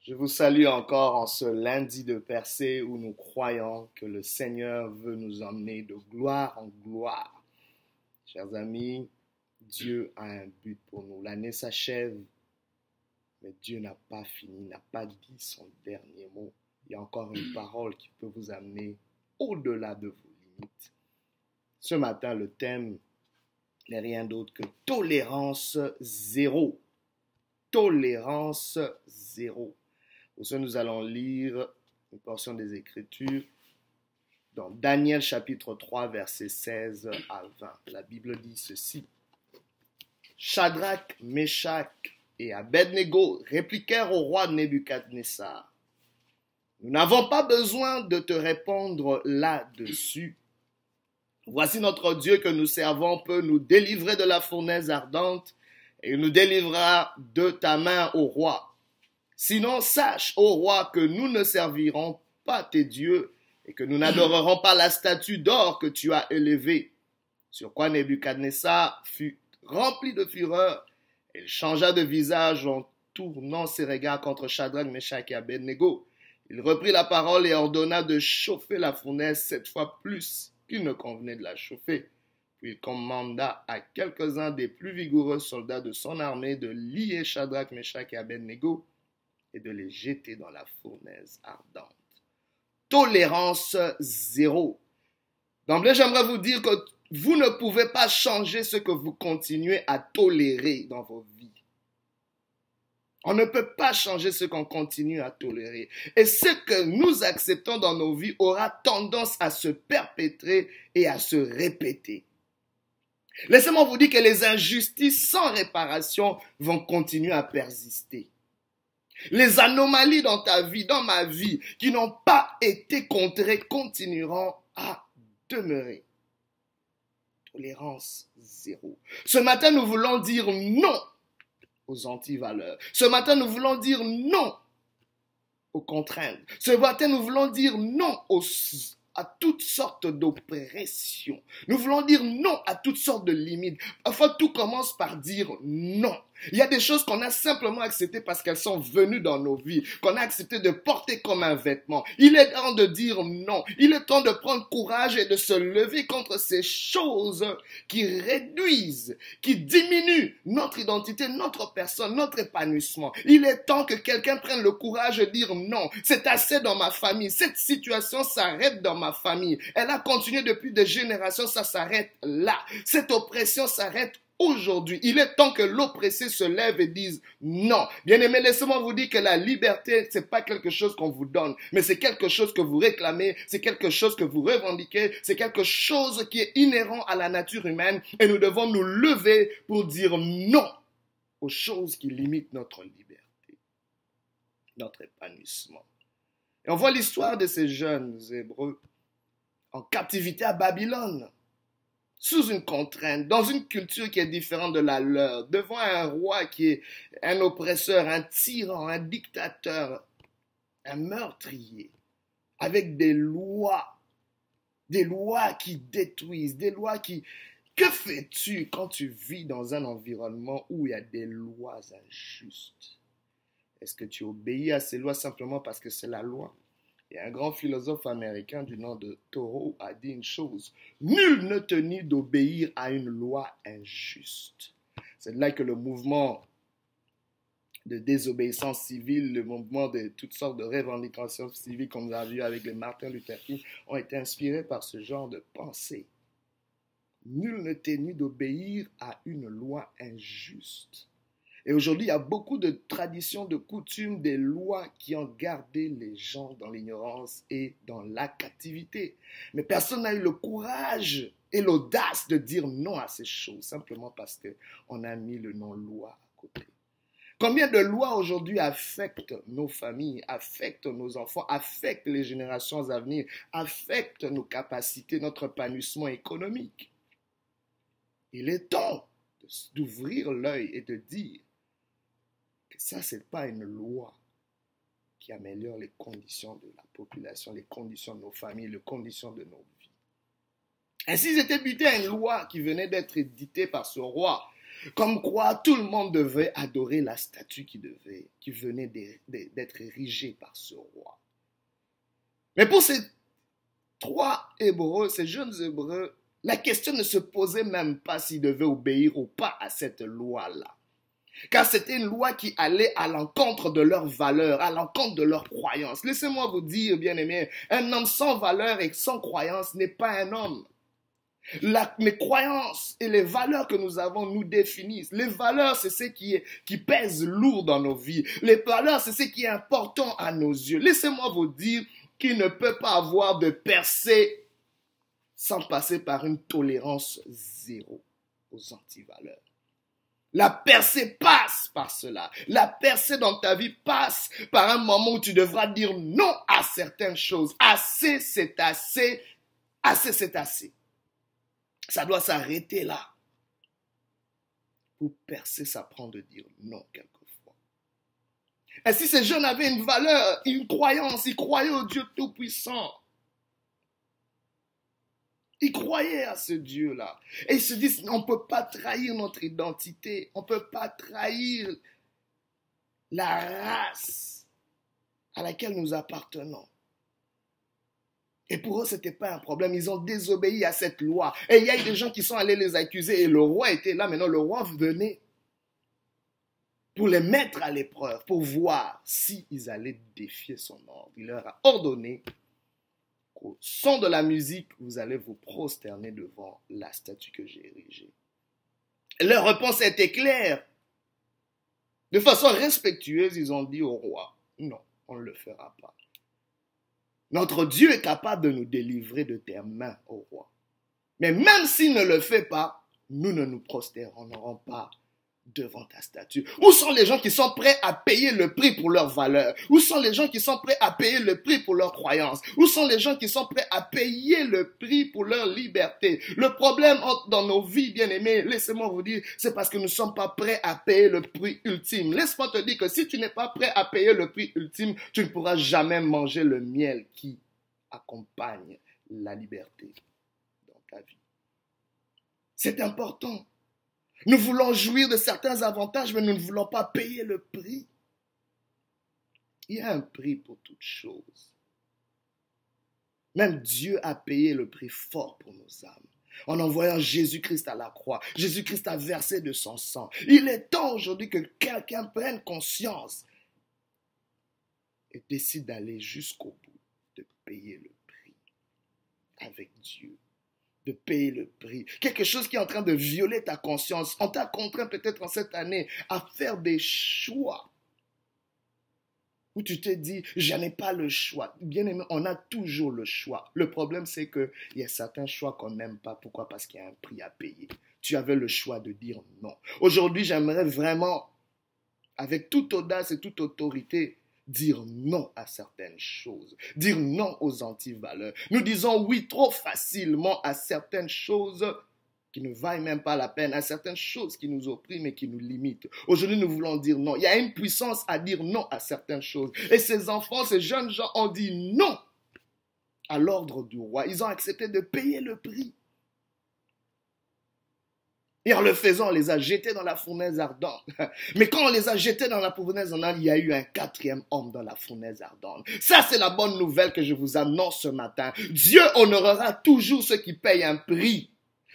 Je vous salue encore en ce lundi de percée où nous croyons que le Seigneur veut nous emmener de gloire en gloire. Chers amis, Dieu a un but pour nous. L'année s'achève, mais Dieu n'a pas fini, n'a pas dit son dernier mot. Il y a encore une parole qui peut vous amener au-delà de vos limites. Ce matin, le thème n'est rien d'autre que tolérance zéro. Tolérance zéro. Pour ce, nous allons lire une portion des Écritures dans Daniel chapitre 3, versets 16 à 20. La Bible dit ceci. Shadrach, Meshach et Abednego répliquèrent au roi Nebuchadnezzar. Nous n'avons pas besoin de te répondre là-dessus. Voici notre Dieu que nous servons peut nous délivrer de la fournaise ardente et nous délivrera de ta main au roi. Sinon, sache, ô roi, que nous ne servirons pas tes dieux et que nous n'adorerons pas la statue d'or que tu as élevée. Sur quoi Nebuchadnezzar fut rempli de fureur. Il changea de visage en tournant ses regards contre Shadrach, Meshach et Abednego. Il reprit la parole et ordonna de chauffer la fournaise sept fois plus qu'il ne convenait de la chauffer. Il commanda à quelques-uns des plus vigoureux soldats de son armée de lier Shadrach, Meshach et Abednego et de les jeter dans la fournaise ardente. Tolérance zéro. D'emblée, j'aimerais vous dire que vous ne pouvez pas changer ce que vous continuez à tolérer dans vos vies. On ne peut pas changer ce qu'on continue à tolérer. Et ce que nous acceptons dans nos vies aura tendance à se perpétrer et à se répéter. Laissez-moi vous dire que les injustices sans réparation vont continuer à persister. Les anomalies dans ta vie, dans ma vie, qui n'ont pas été contrées, continueront à demeurer. Tolérance zéro. Ce matin, nous voulons dire non aux antivaleurs. Ce matin, nous voulons dire non aux contraintes. Ce matin, nous voulons dire non aux, à toutes sortes d'oppressions. Nous voulons dire non à toutes sortes de limites. Parfois, tout commence par dire non. Il y a des choses qu'on a simplement acceptées parce qu'elles sont venues dans nos vies, qu'on a accepté de porter comme un vêtement. Il est temps de dire non. Il est temps de prendre courage et de se lever contre ces choses qui réduisent, qui diminuent notre identité, notre personne, notre épanouissement. Il est temps que quelqu'un prenne le courage de dire non. C'est assez dans ma famille. Cette situation s'arrête dans ma famille. Elle a continué depuis des générations, ça s'arrête là. Cette oppression s'arrête aujourd'hui. Il est temps que l'oppressé se lève et dise non. Bien aimé, laissez-moi vous dire que la liberté, c'est pas quelque chose qu'on vous donne, mais c'est quelque chose que vous réclamez, c'est quelque chose que vous revendiquez, c'est quelque chose qui est inhérent à la nature humaine et nous devons nous lever pour dire non aux choses qui limitent notre liberté, notre épanouissement. Et on voit l'histoire de ces jeunes Hébreux en captivité à Babylone sous une contrainte, dans une culture qui est différente de la leur, devant un roi qui est un oppresseur, un tyran, un dictateur, un meurtrier, avec des lois, des lois qui détruisent, des lois qui... Que fais-tu quand tu vis dans un environnement où il y a des lois injustes? Est-ce que tu obéis à ces lois simplement parce que c'est la loi? Et un grand philosophe américain du nom de Thoreau a dit une chose. Nul ne tenu d'obéir à une loi injuste. C'est là que le mouvement de désobéissance civile, le mouvement de toutes sortes de revendications civiles qu'on a vu avec les Martin Luther King ont été inspirés par ce genre de pensée. Nul ne tenu d'obéir à une loi injuste. Et aujourd'hui, il y a beaucoup de traditions, de coutumes, des lois qui ont gardé les gens dans l'ignorance et dans la captivité. Mais personne n'a eu le courage et l'audace de dire non à ces choses, simplement parce qu'on a mis le nom loi à côté. Combien de lois aujourd'hui affectent nos familles, affectent nos enfants, affectent les générations à venir, affectent nos capacités, notre épanouissement économique? Il est temps d'ouvrir l'œil et de dire ça, ce n'est pas une loi qui améliore les conditions de la population, les conditions de nos familles, les conditions de nos vies. Ainsi, ils étaient à une loi qui venait d'être éditée par ce roi. Comme quoi tout le monde devait adorer la statue qui, devait, qui venait d'être érigée par ce roi. Mais pour ces trois Hébreux, ces jeunes Hébreux, la question ne se posait même pas s'ils devaient obéir ou pas à cette loi-là. Car c'était une loi qui allait à l'encontre de leurs valeurs, à l'encontre de leurs croyances. Laissez-moi vous dire, bien aimé, un homme sans valeur et sans croyance n'est pas un homme. La, mes croyances et les valeurs que nous avons nous définissent. Les valeurs, c'est ce qui, est, qui pèse lourd dans nos vies. Les valeurs, c'est ce qui est important à nos yeux. Laissez-moi vous dire qu'il ne peut pas avoir de percée sans passer par une tolérance zéro aux antivaleurs. La percée passe par cela. La percée dans ta vie passe par un moment où tu devras dire non à certaines choses. Assez, c'est assez. Assez, c'est assez. Ça doit s'arrêter là. Pour percer, ça prend de dire non quelquefois. Et si ces jeunes avaient une valeur, une croyance, ils croyaient au Dieu Tout-Puissant. Ils croyaient à ce Dieu-là. Et ils se disent, on ne peut pas trahir notre identité. On ne peut pas trahir la race à laquelle nous appartenons. Et pour eux, ce n'était pas un problème. Ils ont désobéi à cette loi. Et il y a eu des gens qui sont allés les accuser. Et le roi était là. Maintenant, le roi venait pour les mettre à l'épreuve, pour voir s'ils allaient défier son ordre. Il leur a ordonné au son de la musique, vous allez vous prosterner devant la statue que j'ai érigée. Leur réponse était claire. De façon respectueuse, ils ont dit au roi, non, on ne le fera pas. Notre Dieu est capable de nous délivrer de tes mains, au roi. Mais même s'il ne le fait pas, nous ne nous prosternerons pas devant ta statue Où sont les gens qui sont prêts à payer le prix pour leur valeur? Où sont les gens qui sont prêts à payer le prix pour leur croyance? Où sont les gens qui sont prêts à payer le prix pour leur liberté? Le problème dans nos vies, bien aimés, laissez-moi vous dire, c'est parce que nous ne sommes pas prêts à payer le prix ultime. Laisse-moi te dire que si tu n'es pas prêt à payer le prix ultime, tu ne pourras jamais manger le miel qui accompagne la liberté dans ta vie. C'est important. Nous voulons jouir de certains avantages, mais nous ne voulons pas payer le prix. Il y a un prix pour toute chose. Même Dieu a payé le prix fort pour nos âmes en envoyant Jésus-Christ à la croix. Jésus-Christ a versé de son sang. Il est temps aujourd'hui que quelqu'un prenne conscience et décide d'aller jusqu'au bout, de payer le prix avec Dieu de payer le prix. Quelque chose qui est en train de violer ta conscience. On t'a contraint peut-être en cette année à faire des choix. Où tu te dis, je n'ai pas le choix. Bien aimé, on a toujours le choix. Le problème, c'est qu'il y a certains choix qu'on n'aime pas. Pourquoi? Parce qu'il y a un prix à payer. Tu avais le choix de dire non. Aujourd'hui, j'aimerais vraiment, avec toute audace et toute autorité, dire non à certaines choses, dire non aux antivaleurs. Nous disons oui trop facilement à certaines choses qui ne valent même pas la peine, à certaines choses qui nous oppriment et qui nous limitent. Aujourd'hui, nous voulons dire non. Il y a une puissance à dire non à certaines choses. Et ces enfants, ces jeunes gens ont dit non à l'ordre du roi. Ils ont accepté de payer le prix. Et en le faisant, on les a jetés dans la fournaise ardente. Mais quand on les a jetés dans la fournaise ardente, il y a eu un quatrième homme dans la fournaise ardente. Ça, c'est la bonne nouvelle que je vous annonce ce matin. Dieu honorera toujours ceux qui payent un prix.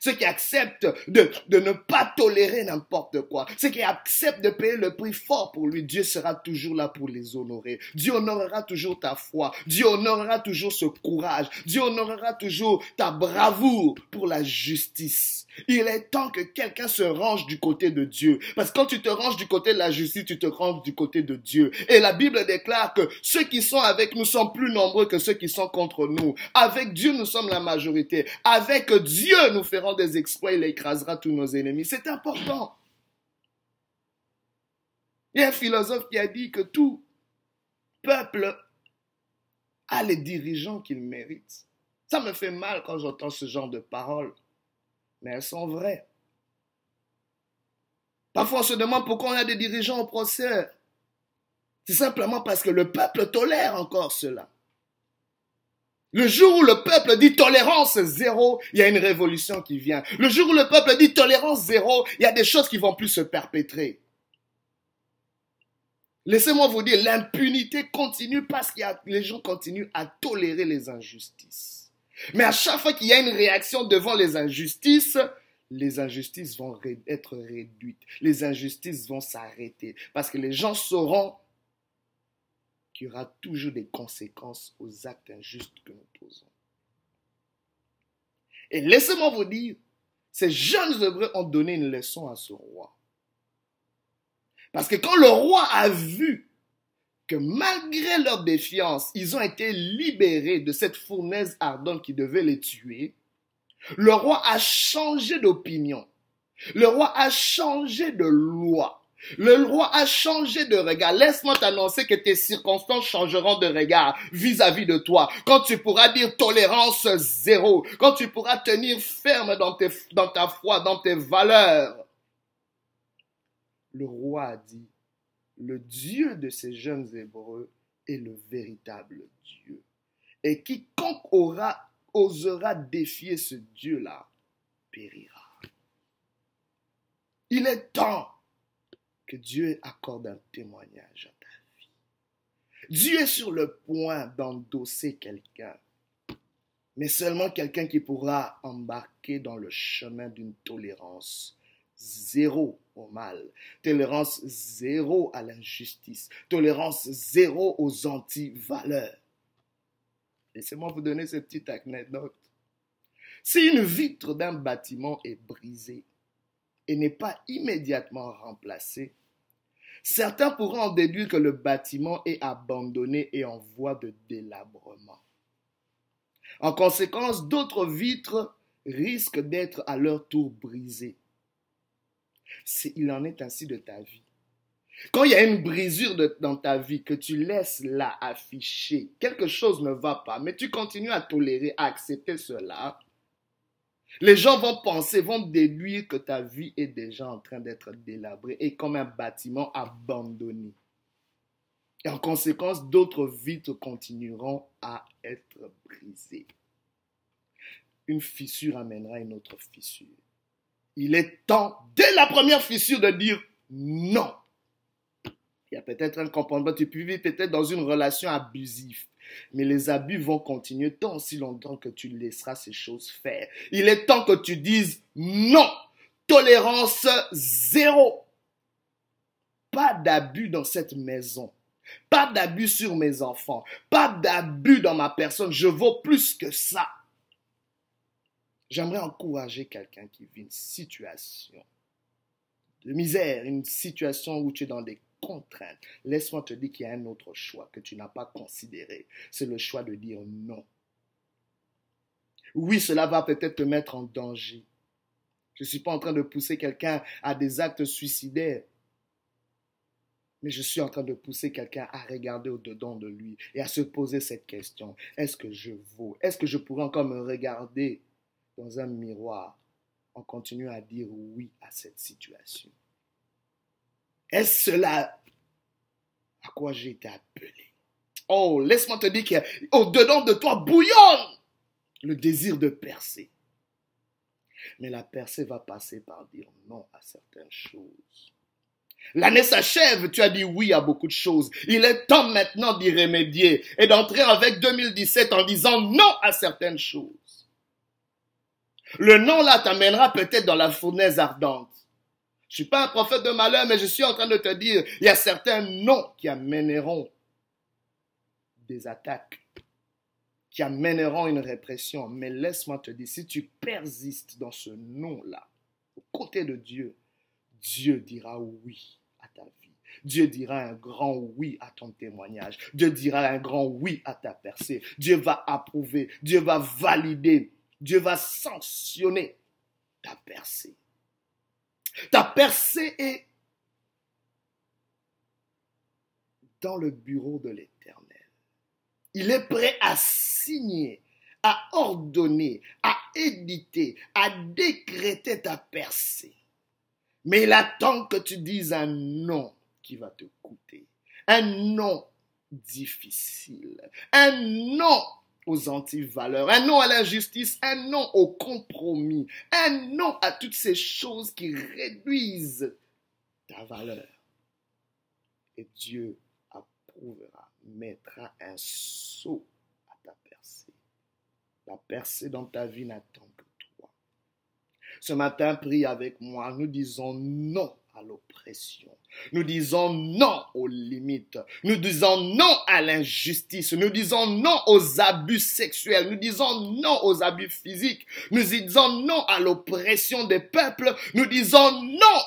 Ceux qui acceptent de, de ne pas tolérer n'importe quoi. Ceux qui acceptent de payer le prix fort pour lui. Dieu sera toujours là pour les honorer. Dieu honorera toujours ta foi. Dieu honorera toujours ce courage. Dieu honorera toujours ta bravoure pour la justice. Il est temps que quelqu'un se range du côté de Dieu. Parce que quand tu te ranges du côté de la justice, tu te ranges du côté de Dieu. Et la Bible déclare que ceux qui sont avec nous sont plus nombreux que ceux qui sont contre nous. Avec Dieu, nous sommes la majorité. Avec Dieu, nous des exploits. Il écrasera tous nos ennemis. C'est important. Il y a un philosophe qui a dit que tout peuple a les dirigeants qu'il mérite. Ça me fait mal quand j'entends ce genre de paroles mais elles sont vraies. Parfois, on se demande pourquoi on a des dirigeants procès. C'est simplement parce que le peuple tolère encore cela. Le jour où le peuple dit tolérance zéro, il y a une révolution qui vient. Le jour où le peuple dit tolérance zéro, il y a des choses qui vont plus se perpétrer. Laissez-moi vous dire, l'impunité continue parce que les gens continuent à tolérer les injustices. Mais à chaque fois qu'il y a une réaction devant les injustices, les injustices vont être réduites. Les injustices vont s'arrêter. Parce que les gens sauront qu'il y aura toujours des conséquences aux actes injustes que nous posons. Et laissez-moi vous dire, ces jeunes Hébreux ont donné une leçon à ce roi. Parce que quand le roi a vu que malgré leur défiance, ils ont été libérés de cette fournaise ardente qui devait les tuer, le roi a changé d'opinion. Le roi a changé de loi. Le roi a changé de regard. Laisse-moi t'annoncer que tes circonstances changeront de regard vis-à-vis de toi. Quand tu pourras dire tolérance zéro. Quand tu pourras tenir ferme dans, dans ta foi, dans tes valeurs. Le roi a dit, le Dieu de ces jeunes Hébreux est le véritable Dieu. Et quiconque aura, osera défier ce Dieu-là périra. Il est temps que Dieu accorde un témoignage à ta vie. Dieu est sur le point d'endosser quelqu'un, mais seulement quelqu'un qui pourra embarquer dans le chemin d'une tolérance zéro au mal, tolérance zéro à l'injustice, tolérance zéro aux anti-valeurs. Laissez-moi vous donner cette petite anecdote. Si une vitre d'un bâtiment est brisée, et n'est pas immédiatement remplacé, certains pourront en déduire que le bâtiment est abandonné et en voie de délabrement. En conséquence, d'autres vitres risquent d'être à leur tour brisées. Il en est ainsi de ta vie. Quand il y a une brisure dans ta vie que tu laisses là afficher, quelque chose ne va pas, mais tu continues à tolérer, à accepter cela, les gens vont penser, vont déduire que ta vie est déjà en train d'être délabrée et comme un bâtiment abandonné. Et en conséquence, d'autres vitres continueront à être brisées. Une fissure amènera une autre fissure. Il est temps, dès la première fissure, de dire non. Il y a peut-être un comportement, tu peux vivre peut-être dans une relation abusive. Mais les abus vont continuer tant aussi longtemps que tu laisseras ces choses faire. Il est temps que tu dises non. Tolérance zéro. Pas d'abus dans cette maison. Pas d'abus sur mes enfants. Pas d'abus dans ma personne. Je vaux plus que ça. J'aimerais encourager quelqu'un qui vit une situation de misère, une situation où tu es dans des contrainte. Laisse-moi te dire qu'il y a un autre choix que tu n'as pas considéré. C'est le choix de dire non. Oui, cela va peut-être te mettre en danger. Je ne suis pas en train de pousser quelqu'un à des actes suicidaires. Mais je suis en train de pousser quelqu'un à regarder au-dedans de lui et à se poser cette question. Est-ce que je vaux? Est-ce que je pourrais encore me regarder dans un miroir en continuant à dire oui à cette situation? Est-ce cela à quoi j'ai été appelé? Oh, laisse-moi te dire qu'au-dedans de toi bouillonne le désir de percer. Mais la percée va passer par dire non à certaines choses. L'année s'achève, tu as dit oui à beaucoup de choses. Il est temps maintenant d'y remédier et d'entrer avec 2017 en disant non à certaines choses. Le non là t'amènera peut-être dans la fournaise ardente. Je suis pas un prophète de malheur, mais je suis en train de te dire, il y a certains noms qui amèneront des attaques, qui amèneront une répression. Mais laisse-moi te dire, si tu persistes dans ce nom-là, au côté de Dieu, Dieu dira oui à ta vie. Dieu dira un grand oui à ton témoignage. Dieu dira un grand oui à ta percée. Dieu va approuver. Dieu va valider. Dieu va sanctionner ta percée. Ta percée est dans le bureau de l'Éternel. Il est prêt à signer, à ordonner, à éditer, à décréter ta percée. Mais il attend que tu dises un nom qui va te coûter. Un nom difficile. Un nom aux antivaleurs, un non à l'injustice, un non au compromis, un non à toutes ces choses qui réduisent ta valeur. Et Dieu approuvera, mettra un saut à ta percée. La percée dans ta vie n'attend que toi. Ce matin, prie avec moi. Nous disons non à l'oppression. Nous disons non aux limites. Nous disons non à l'injustice. Nous disons non aux abus sexuels. Nous disons non aux abus physiques. Nous disons non à l'oppression des peuples. Nous disons non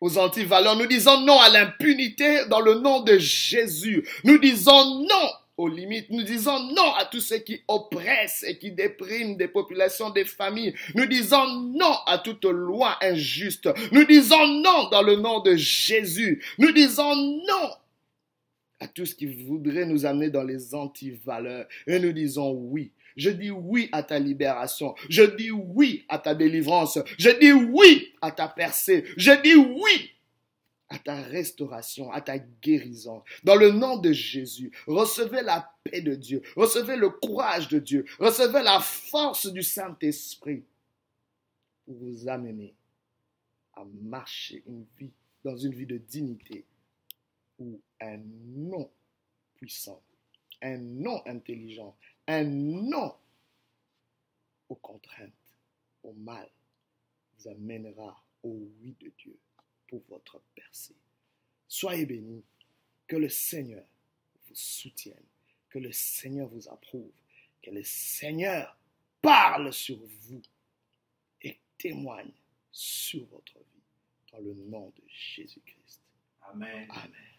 aux antivaleurs. Nous disons non à l'impunité dans le nom de Jésus. Nous disons non aux limites. Nous disons non à tout ce qui oppresse et qui déprime des populations, des familles. Nous disons non à toute loi injuste. Nous disons non dans le nom de Jésus. Nous disons non à tout ce qui voudrait nous amener dans les antivaleurs. Et nous disons oui. Je dis oui à ta libération. Je dis oui à ta délivrance. Je dis oui à ta percée. Je dis oui à ta restauration, à ta guérison. Dans le nom de Jésus, recevez la paix de Dieu, recevez le courage de Dieu, recevez la force du Saint-Esprit pour vous amener à marcher une vie, dans une vie de dignité où un nom puissant, un nom intelligent, un nom aux contraintes, au mal, vous amènera au oui de Dieu pour votre percée. Soyez bénis, que le Seigneur vous soutienne, que le Seigneur vous approuve, que le Seigneur parle sur vous et témoigne sur votre vie dans le nom de Jésus-Christ. Amen. Amen.